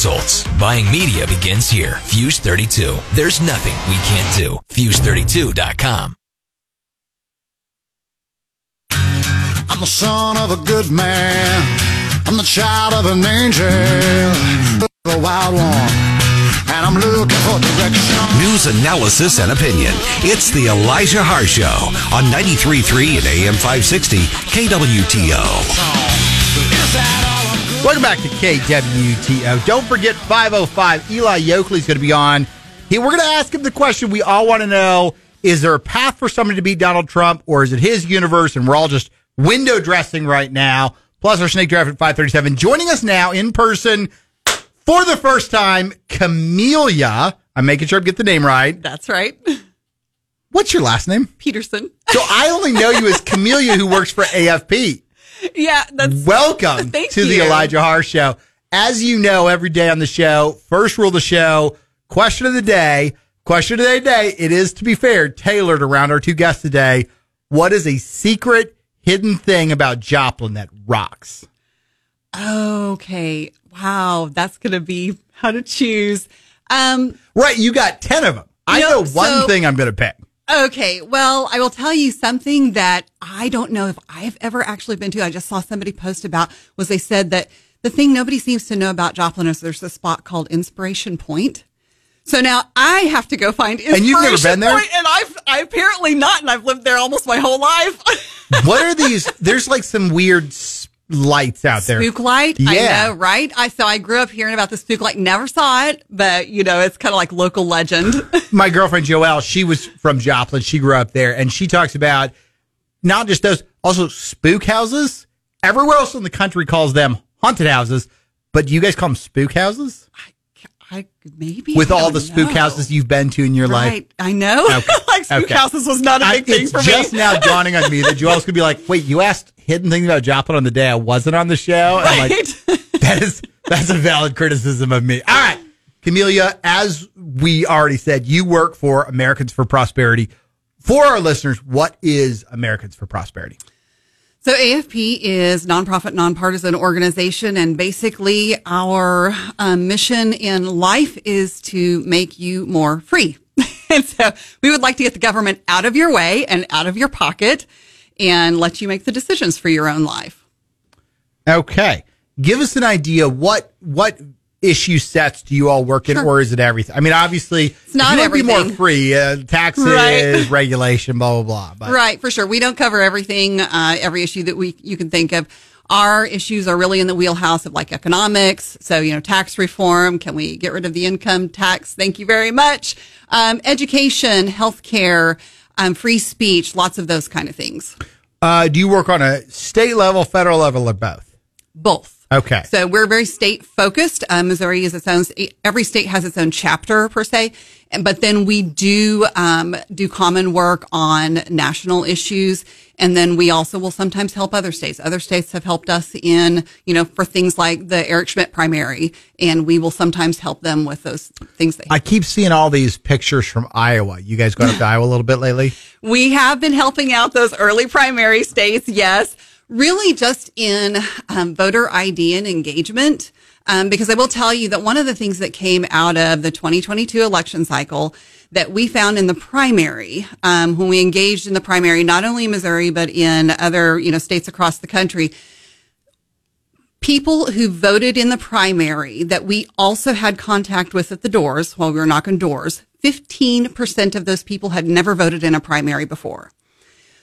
results. Buying media begins here. Fuse 32. There's nothing we can't do. Fuse32.com. I'm the son of a good man. I'm the child of an angel. The wild one. And I'm looking for direction. News, analysis, and opinion. It's the Elijah Haahr Show on 93.3 and AM 560 KWTO. Welcome back to KWTO. Don't forget 505. Eli Yokley's going to be on. He, we're going to ask him the question we all want to know. Is there a path for somebody to beat Donald Trump, or is it his universe and we're all just window dressing right now? Plus our snake draft at 537. Joining us now in person for the first time, Camellia. I'm making sure I get the name right. That's right. What's your last name? Peterson. So I only know you as Camellia who works for AFP. Yeah, that's Welcome Thank to the. Elijah Haahr Show. As you know, every day on the show, first rule of the show, question of the day, question of the day, it is, to be fair, tailored around our two guests today. What is a secret hidden thing about Joplin that rocks? Okay. Wow, that's going to be how to choose. Um Right, you got 10 of them. I No, know one so- thing I'm going to pick. Okay, well, I will tell you something that I don't know if I've ever actually been to. I just saw somebody post about was they said that the thing nobody seems to know about Joplin is there's a spot called Inspiration Point. So now I have to go find Inspiration And you've never been there? Point, and I've I apparently not, and I've lived there almost my whole life. What are these? There's like some weird lights out there. Spook light, Yeah. I know, right? I so I grew up hearing about the spook light, never saw it, but you know, it's kind of like local legend. my girlfriend Joelle, she was from Joplin. She grew up there, and she talks about not just those, also spook houses. Everywhere else in the country calls them haunted houses, but do you guys call them spook houses? I maybe With I all the spook know. houses you've been to in your life, I know. Okay. like spook Okay. houses was not a I- big thing it's for just now dawning on me that Joelle's gonna be like, "Wait, you asked hidden things about Joplin on the day I wasn't on the show." I'm like, Right. that is that's a valid criticism of me. All right, Camellia, as we already said, you work for Americans for Prosperity. For our listeners, what is Americans for Prosperity? So AFP is nonprofit, nonpartisan organization, and basically our um, mission in life is to make you more free. And so we would like to get the government out of your way and out of your pocket, and let you make the decisions for your own life. Okay, give us an idea what what issue sets do you all work in, Sure. or is it everything? I mean, obviously, it's not you wanna be more free, uh, taxes, Right. regulation, blah blah blah. But Right, for sure. We don't cover everything, uh, every issue that we you can think of. Our issues are really in the wheelhouse of like economics. So, you know, tax reform. Can we get rid of the income tax? Thank you very much. Um, education, healthcare, um, free speech, lots of those kind of things. uh, do you work on a state level, federal level, or both? Both. Okay. So we're very state focused. Um, Missouri is its own. Every state has its own chapter per se, and- but then we do um, do common work on national issues, and then we also will sometimes help other states. Other states have helped us in you know for things like the Eric Schmitt primary, and we will sometimes help them with those things. They I keep seeing all these pictures from Iowa. You guys gone up to Iowa a little bit lately? We have been helping out those early primary states, yes. Really just in um, voter ID and engagement. Um, because I will tell you that one of the things that came out of the 2022 election cycle that we found in the primary, um, when we engaged in the primary, not only in Missouri, but in other, you know, states across the country, people who voted in the primary that we also had contact with at the doors while we were knocking doors, 15% of those people had never voted in a primary before.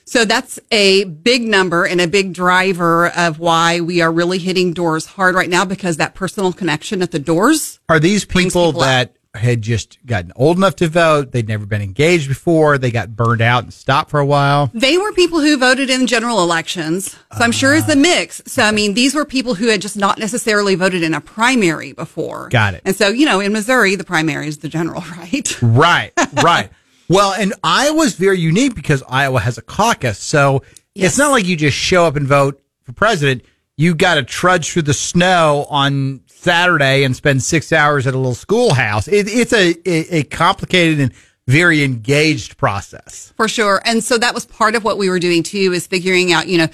So that's a big number and a big driver of why we are really hitting doors hard right now because that personal connection at the doors. Are these people, people that had just gotten old enough to vote? They'd never been engaged before. They got burned out and stopped for a while. They were people who voted in general elections. So I'm sure it's a mix. So, I mean, these were people who had just not necessarily voted in a primary before. Got it. And so, you know, in Missouri, the primary is the general, right? Right, right. Well, and Iowa's very unique because Iowa has a caucus. So Yes. it's not like you just show up and vote for president. You got to trudge through the snow on Saturday and spend six hours at a little schoolhouse. It, it's a, a, a complicated and very engaged process. For sure. And so that was part of what we were doing too, is figuring out, you know,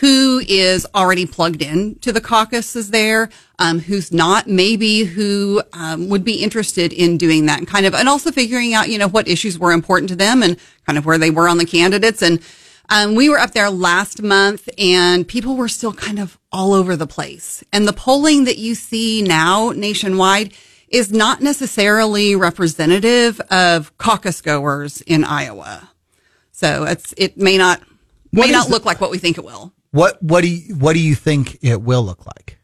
who is already plugged in to the caucuses there, um, who's not, maybe who um, would be interested in doing that, and kind of, and also figuring out, you know, what issues were important to them and kind of where they were on the candidates. And um, we were up there last month, and people were still kind of all over the place. And the polling that you see now nationwide is not necessarily representative of caucus goers in Iowa. So it's it may not may is not the- look like what we think it will. What what do you what do you think it will look like?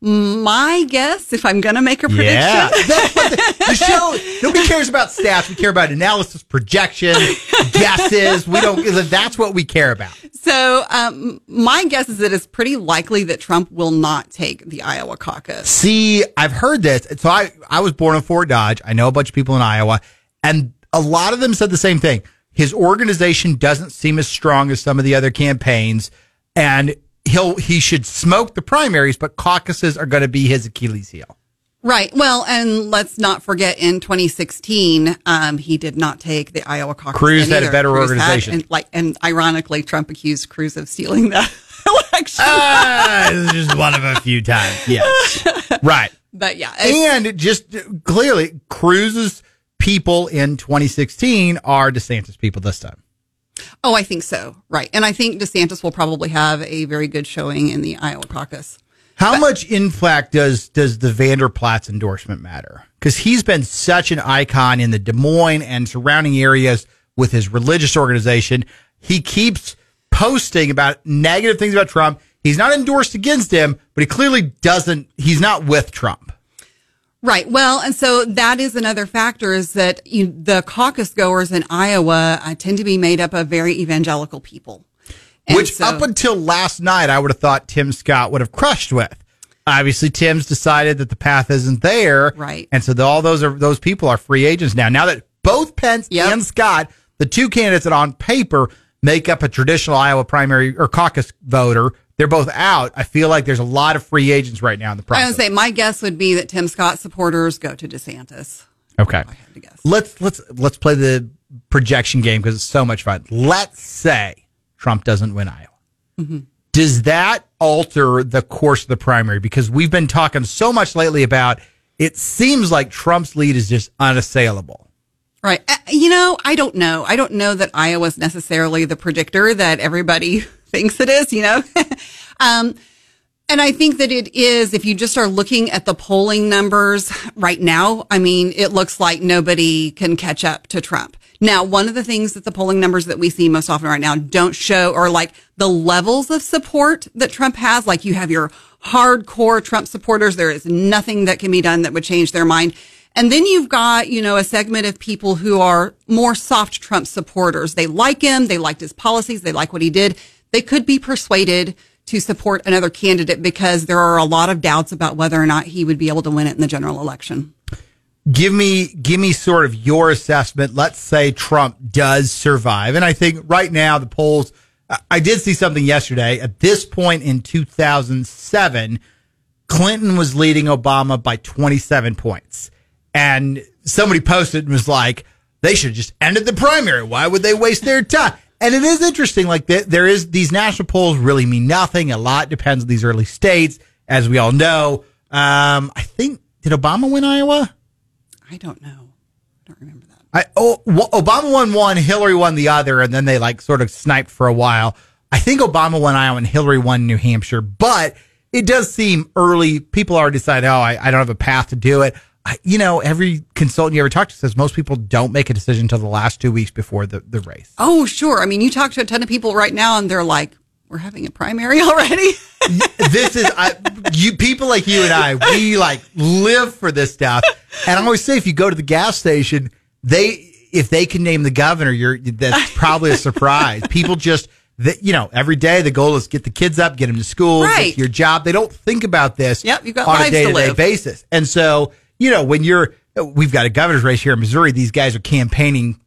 My guess, if I'm going to make a prediction, Yeah, the, the show. Nobody cares about stats. We care about analysis, projection, guesses. We don't. That's what we care about. so um, my guess is that it's pretty likely that Trump will not take the Iowa caucus. See, I've heard this. So I I was born in Fort Dodge. I know a bunch of people in Iowa, and a lot of them said the same thing. His organization doesn't seem as strong as some of the other campaigns, and he'll he should smoke the primaries, but caucuses are going to be his Achilles heel. Right. Well, and let's not forget in 2016, um, he did not take the Iowa caucus. Cruz had a better Cruz had- organization. and like, and ironically, Trump accused Cruz of stealing the election. Ah, this is just one of a few times. Yes, right. but yeah, And just clearly, Cruz's people in 2016 are DeSantis people this time. oh, I think so. Right. And I think DeSantis will probably have a very good showing in the Iowa caucus. How much in fact does does the Vander Plaats endorsement matter? Because he's been such an icon in the Des Moines and surrounding areas with his religious organization. He keeps posting about negative things about Trump. He's not endorsed against him, but he clearly doesn't. He's not with Trump. Right. Well, and so that is another factor is that you, the caucus goers in Iowa uh, tend to be made up of very evangelical people. And which so- up until last night I would have thought Tim Scott would have crushed with. Obviously, Tim's decided that the path isn't there, Right. And so the, all those are those people are free agents now. Now that both Pence Yep. and Scott, the two candidates that on paper make up a traditional Iowa primary or caucus voter, they're both out. I feel like there's a lot of free agents right now in the process. I would say my guess would be that Tim Scott supporters go to DeSantis. Okay. have to guess. Let's let's let's play the projection game because it's so much fun. Let's say Trump doesn't win Iowa. Mm-hmm. Does that alter the course of the primary? Because we've been talking so much lately about it seems like Trump's lead is just unassailable. Right. Uh, You know, I don't know. I don't know that Iowa's necessarily the predictor that everybody thinks it is, you know? um, and I think that it is, if you just are looking at the polling numbers right now, I mean, it looks like nobody can catch up to Trump. Now, one of the things that the polling numbers that we see most often right now don't show or like the levels of support that Trump has. Like you have your hardcore Trump supporters. There is nothing that can be done that would change their mind. And then you've got, you know, a segment of people who are more soft Trump supporters. They like him. They liked his policies. They like what he did. They could be persuaded to support another candidate because there are a lot of doubts about whether or not he would be able to win it in the general election. Give me give me sort of your assessment. Let's say Trump does survive. And I think right now the polls I- did see something yesterday. At this point in 2007, Clinton was leading Obama by 27 points. And somebody posted and was like, they should have just ended the primary. Why would they waste their time? And it is interesting. Like th- there is these national polls really mean nothing. A lot depends on these early states, as we all know. Um, I think did Obama win Iowa? I don't know. I don't remember that. I oh, w- Obama won one, Hillary won the other, and then they like sort of sniped for a while. I think Obama won Iowa and Hillary won New Hampshire, but it does seem early. People already decided, oh, I, I don't have a path to do it. You know, every consultant you ever talk to says most people don't make a decision until the last two weeks before the, the race. Oh, sure. I mean, you talk to a ton of people right now and they're like, we're having a primary already. this is I, you people like you and I. We like live for this stuff, and I always say if you go to the gas station, they if they can name the governor, you're that's probably a surprise. People just that you know every day the goal is get the kids up, get them to school, Right. your job. They don't think about this Yep, you've got on a day to day basis, and so you know when you're we've got a governor's race here in Missouri. These guys are campaigning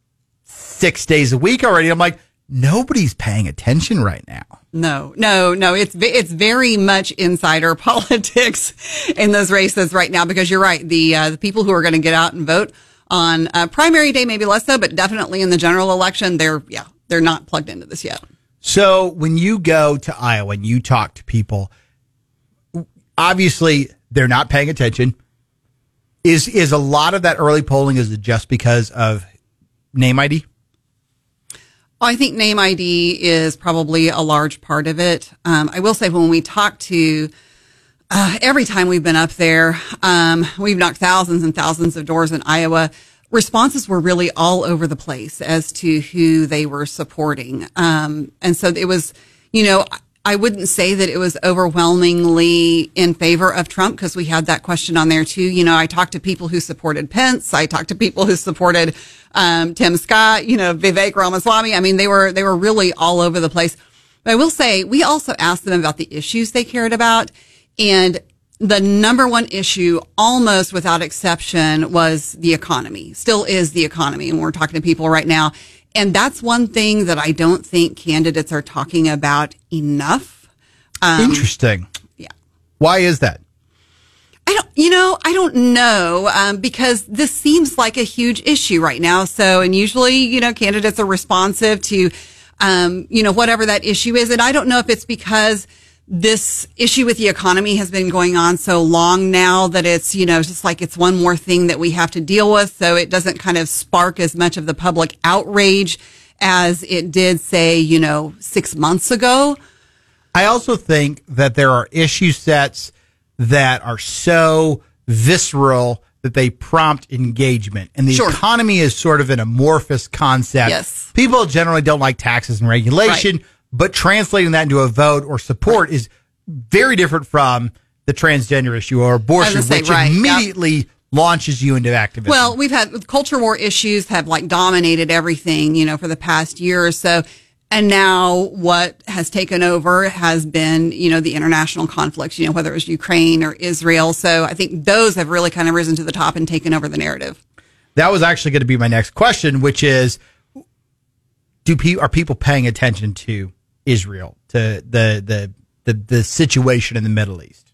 six days a week already. I'm like nobody's paying attention right now. No, no, no. It's it's very much insider politics in those races right now because you're right. The uh, the people who are going to get out and vote on uh, primary day maybe less so, but definitely in the general election, they're yeah they're not plugged into this yet. So when you go to Iowa and you talk to people, obviously they're not paying attention. Is is a lot of that early polling is just because of name ID? I think name ID is probably a large part of it. Um, I will say when we talk to uh, every time we've been up there, um, we've knocked thousands and thousands of doors in Iowa. Responses were really all over the place as to who they were supporting. Um, and so it was, you know, I wouldn't say that it was overwhelmingly in favor of Trump because we had that question on there too. You know, I talked to people who supported Pence. I talked to people who supported um, Tim Scott. You know, Vivek Ramaswamy. I mean, they were they were really all over the place. But I will say we also asked them about the issues they cared about, and the number one issue, almost without exception, was the economy. Still is the economy, and we're talking to people right now. And that's one thing that I don't think candidates are talking about enough. Um, Interesting. Yeah. Why is that? I don't, you know, I don't know, um, because this seems like a huge issue right now. So, and usually, you know, candidates are responsive to, um, you know, whatever that issue is. And I don't know if it's because this issue with the economy has been going on so long now that it's, you know, just like it's one more thing that we have to deal with. So it doesn't kind of spark as much of the public outrage as it did, say, you know, six months ago. I also think that there are issue sets that are so visceral that they prompt engagement. And the Sure. economy is sort of an amorphous concept. Yes. People generally don't like taxes and regulation, but translating that into a vote or support is very different from the transgender issue or abortion, say, which right, yep. immediately launches you into activism. Well, we've had culture war issues have like dominated everything, you know, for the past year or so. And now what has taken over has been, you know, the international conflicts, you know, whether it was Ukraine or Israel. So I think those have really kind of risen to the top and taken over the narrative. that was actually going to be my next question, which is, do pe- are people paying attention to Israel, to the the the, the situation in the Middle East?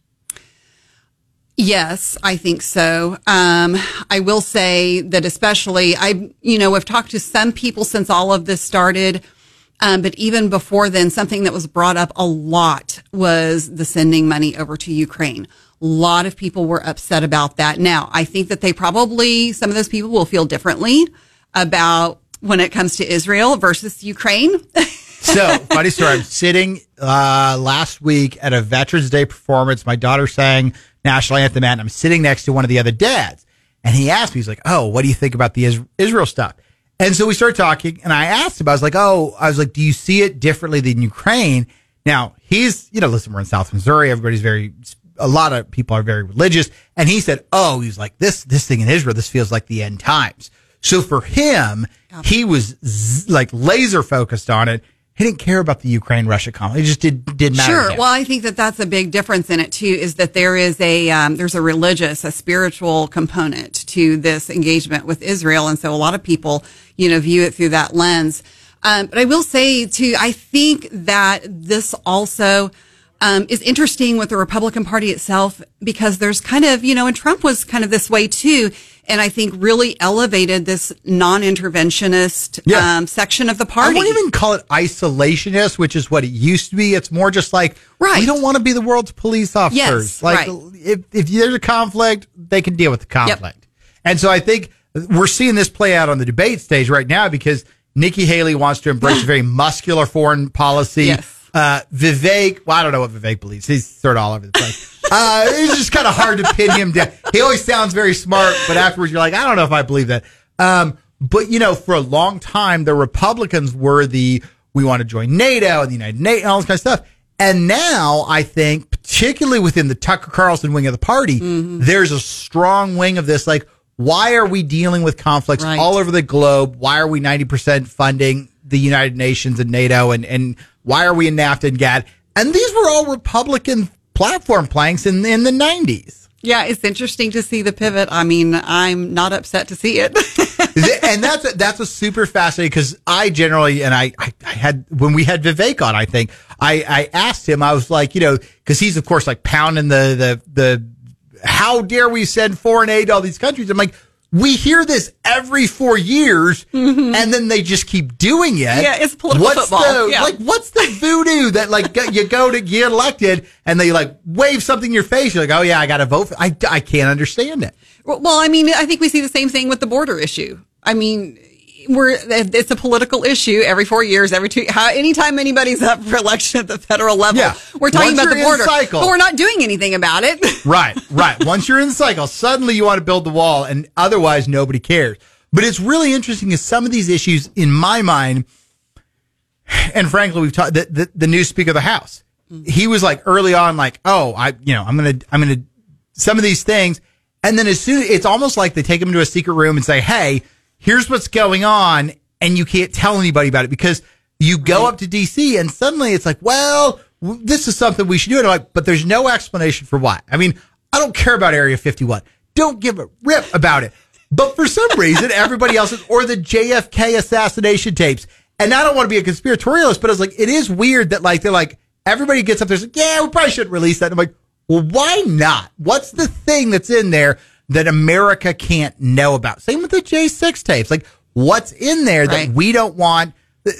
Yes, I think so. Um, I will say that especially I, you know, I've talked to some people since all of this started. Um, but even before then, something that was brought up a lot was the sending money over to Ukraine. A lot of people were upset about that. Now, I think that they probably, some of those people will feel differently about when it comes to Israel versus Ukraine. So, funny story. I'm sitting uh, last week at a Veterans Day performance. My daughter sang national anthem, and I'm sitting next to one of the other dads, and he asked me, he's like, "Oh, what do you think about the Israel stuff?" And so we started talking, and I asked him, I was like, "Oh, I was like, do you see it differently than Ukraine?" Now he's, you know, listen, we're in South Missouri. Everybody's very, a lot of people are very religious, and he said, "Oh, he's like this, this thing in Israel. This feels like the end times." So for him, he was z- like laser focused on it. He didn't care about the Ukraine Russia conflict. It just did did matter. Sure. Well, I think that that's a big difference in it too. Is that there is a um, there's a religious, a spiritual component to this engagement with Israel, and so a lot of people, you know, view it through that lens. Um, but I will say too, I think that this also um, is interesting with the Republican Party itself because there's kind of, you know, and Trump was kind of this way too. And I think really elevated this non-interventionist Yeah. um, section of the party. I wouldn't even call it isolationist, which is what it used to be. It's more just like Right. we don't want to be the world's police officers. Yes, like right. if if there's a conflict, they can deal with the conflict. And so I think we're seeing this play out on the debate stage right now because Nikki Haley wants to embrace a very muscular foreign policy. Yes. Uh, Vivek, well, I don't know what Vivek believes. He's sort of all over the place. Uh, it's just kind of hard to pin him down. He always sounds very smart, but afterwards you're like, I don't know if I believe that. Um, but you know, for a long time, the Republicans were the, we want to join NATO and the United Nations and all this kind of stuff. And now I think, particularly within the Tucker Carlson wing of the party, there's a strong wing of this, like, why are we dealing with conflicts Right. all over the globe? Why are we 90% funding the United Nations and NATO? And, and why are we in NAFTA and GATT? And these were all Republican platform planks in, in the 90s. Yeah, it's interesting to see the pivot. I mean, I'm not upset to see it. and that's a, that's a super fascinating because I generally and I, I I had when we had Vivek on, I think I I asked him I was like you know because he's of course like pounding the the the how dare we send foreign aid to all these countries? I'm like we hear this every four years, and then they just keep doing it. Mm-hmm. Yeah, it's political what's football. The, Yeah. Like, what's the voodoo that like you go to get elected and they like wave something in your face? You're like, oh yeah, I got to vote. For, I I can't understand it. Well, I mean, I think we see the same thing with the border issue. I mean, we're it's a political issue every four years, every two. How, anytime anybody's up for election at the federal level, Yeah. we're talking Once about the border, cycle- but we're not doing anything about it. Right, right. Once you're in the cycle, suddenly you want to build the wall, and otherwise nobody cares. But it's really interesting is some of these issues, in my mind, and frankly, we've talked the, the the new Speaker of the House. He was like early on, like, oh, I, you know, I'm gonna, I'm gonna, some of these things, and then as soon, it's almost like they take him into a secret room and say, hey, here's what's going on, and you can't tell anybody about it because you go up to DC and suddenly it's like, well, this is something we should do. And I'm like, but there's no explanation for why. I mean, I don't care about Area 51. Don't give a rip about it. But for some reason, everybody else is, or the JFK assassination tapes. And I don't want to be a conspiratorialist, but it's like, it is weird that like, they're like, everybody gets up there, and like, yeah, we probably shouldn't release that. And I'm like, well, why not? What's the thing that's in there that America can't know about? Same with the J6 tapes. Like, what's in there Right. that we don't want,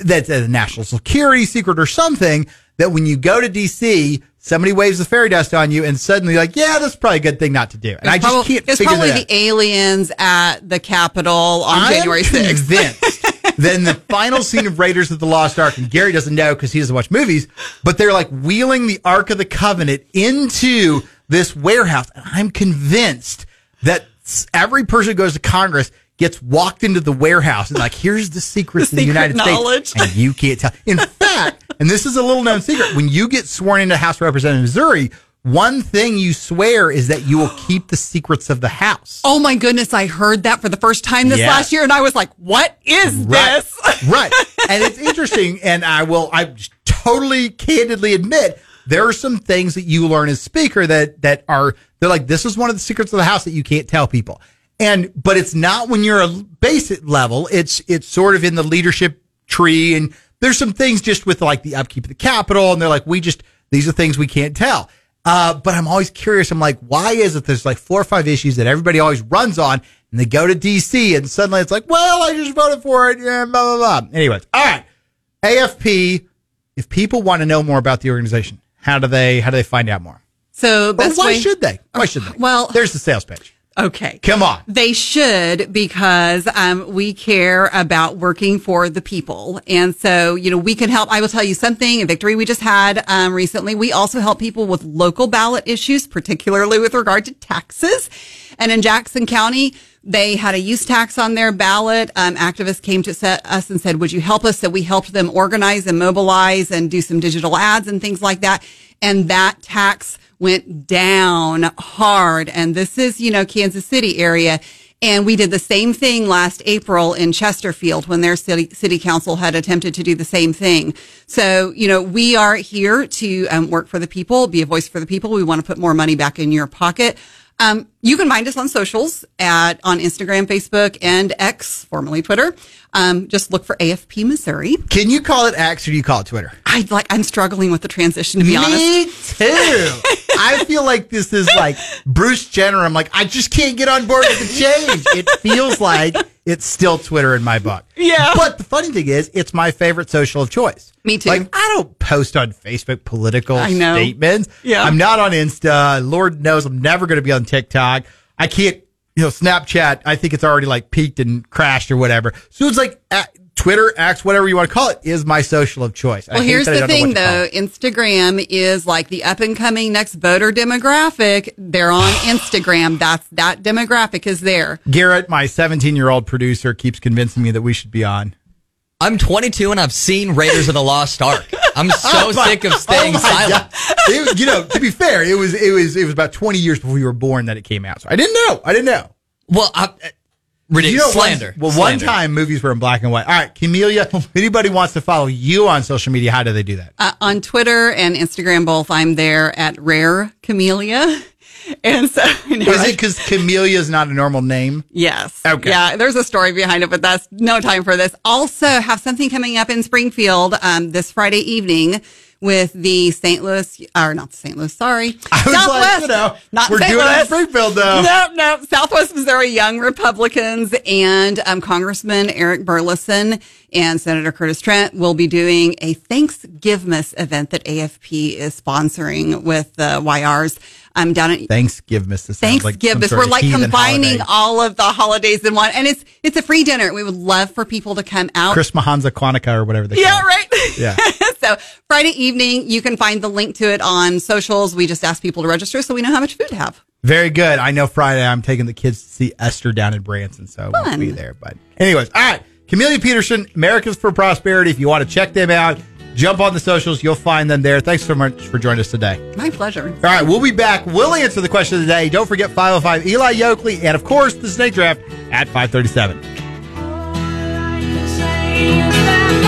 that's a national security secret or something that when you go to DC, somebody waves the fairy dust on you and suddenly like, yeah, that's probably a good thing not to do. And I just Probably- can't it's figure probably the aliens at the Capitol on I January 6th. convinced that the final scene of Raiders of the Lost Ark, and Gary doesn't know because he doesn't watch movies, but they're like wheeling the Ark of the Covenant into this warehouse. And I'm convinced that every person who goes to Congress gets walked into the warehouse and like, here's the secrets The of the United knowledge. States. And you can't tell. In fact, and this is a little known secret, when you get sworn into House Representative Missouri, one thing you swear is that you will keep the secrets of the House. Oh my goodness, I heard that for the first time this last year and I was like, what is Right. this? right. And it's interesting. And I will, I totally candidly admit there are some things that you learn as speaker that, that are, they're like, this is one of the secrets of the house that you can't tell people. And, but it's not when you're a basic level. It's, it's sort of in the leadership tree. And there's some things just with like the upkeep of the Capitol And they're like, we just, these are things we can't tell. Uh, but I'm always curious. I'm like, why is it there's like four or five issues that everybody always runs on and they go to DC and suddenly it's like, well, I just voted for it. Yeah, blah, blah, blah. Anyways. All right. AFP. If people want to know more about the organization, how do they, how do they find out more? So Or best why way, should they? Why should they? well- there's the sales pitch. Okay. Come on. They should because um, we care about working for the people. And so, you know, we can help. I will tell you something, a victory we just had um, recently. We also help people with local ballot issues, particularly with regard to taxes. And in Jackson County, they had a use tax on their ballot. Um, activists came to us and said, would you help us? So we helped them organize and mobilize and do some digital ads and things like that. And that tax went down hard. And this is, you know, Kansas City area. And we did the same thing last April in Chesterfield when their city, city council had attempted to do the same thing. So, you know, we are here to um, work for the people, be a voice for the people. We want to put more money back in your pocket. Um, you can find us on socials at on Instagram, Facebook, and X, formerly Twitter. Um, just look for AFP Missouri. Can you call it X or do you call it Twitter? I like. I'm struggling with the transition to be honest. Me too. I feel like this is like Bruce Jenner. I'm like, I just can't get on board with the change. It feels like it's still Twitter in my book. Yeah. But the funny thing is, it's my favorite social of choice. Me too. Like, I don't post on Facebook political I know. statements. Yeah. I'm not on Insta. Lord knows I'm never going to be on TikTok. I can't, you know, Snapchat. I think it's already like peaked and crashed or whatever. So it's like uh, Twitter, X, whatever you want to call it, is my social of choice. Well, hate here's that I the thing what to call though. Instagram is like the up and coming next voter demographic. They're on Instagram. That's that demographic is there. Garrett, my 17 year old producer, keeps convincing me that we should be on. I'm 22 and I've seen Raiders of the Lost Ark. I'm so Oh my- sick of oh staying oh silent. God. It- you know, to be fair, it was it was it was about 20 years before you were born that it came out. So I didn't know. I didn't know. Well, I, uh, You ridiculous know, one- slander. well, Slander. one time movies were in black and white. All right, Camellia, anybody wants to follow you on social media, how do they do that? Uh, on Twitter and Instagram, both I'm there at Rare Camellia. And so, you know, Is it because Camellia is not a normal name? Yes. Okay. Yeah, there's a story behind it, but that's no time for this. Also, have something coming up in Springfield um, this Friday evening. With the St. Louis, or not the St. Louis, sorry. I was like, you know, not we're St. doing it in Springfield, though. No, no. Southwest Missouri Young Republicans and um, Congressman Eric Burlison and Senator Curtis Trent will be doing a Thanksgivmas event that AFP is sponsoring with the YRs um, down at Thanksgiving. This sounds like Thanksgiving. We're like combining holiday. all of the holidays in one, and it's it's a free dinner. We would love for people to come out. Chris Mahanza Quantica or whatever they yeah, call it. right. Yeah. so Friday evening, you can find the link to it on socials. We just ask people to register so we know how much food to have. Very good. I know Friday I'm taking the kids to see Esther down in Branson, so we'll be there. But anyways, all right. Camellia Peterson, Americans for Prosperity. If you want to check them out, jump on the socials. You'll find them there. Thanks so much for joining us today. My pleasure. All right, we'll be back. We'll answer the question of the day. Don't forget 505 Eli Yokley, and of course, the snake draft at 537. Say that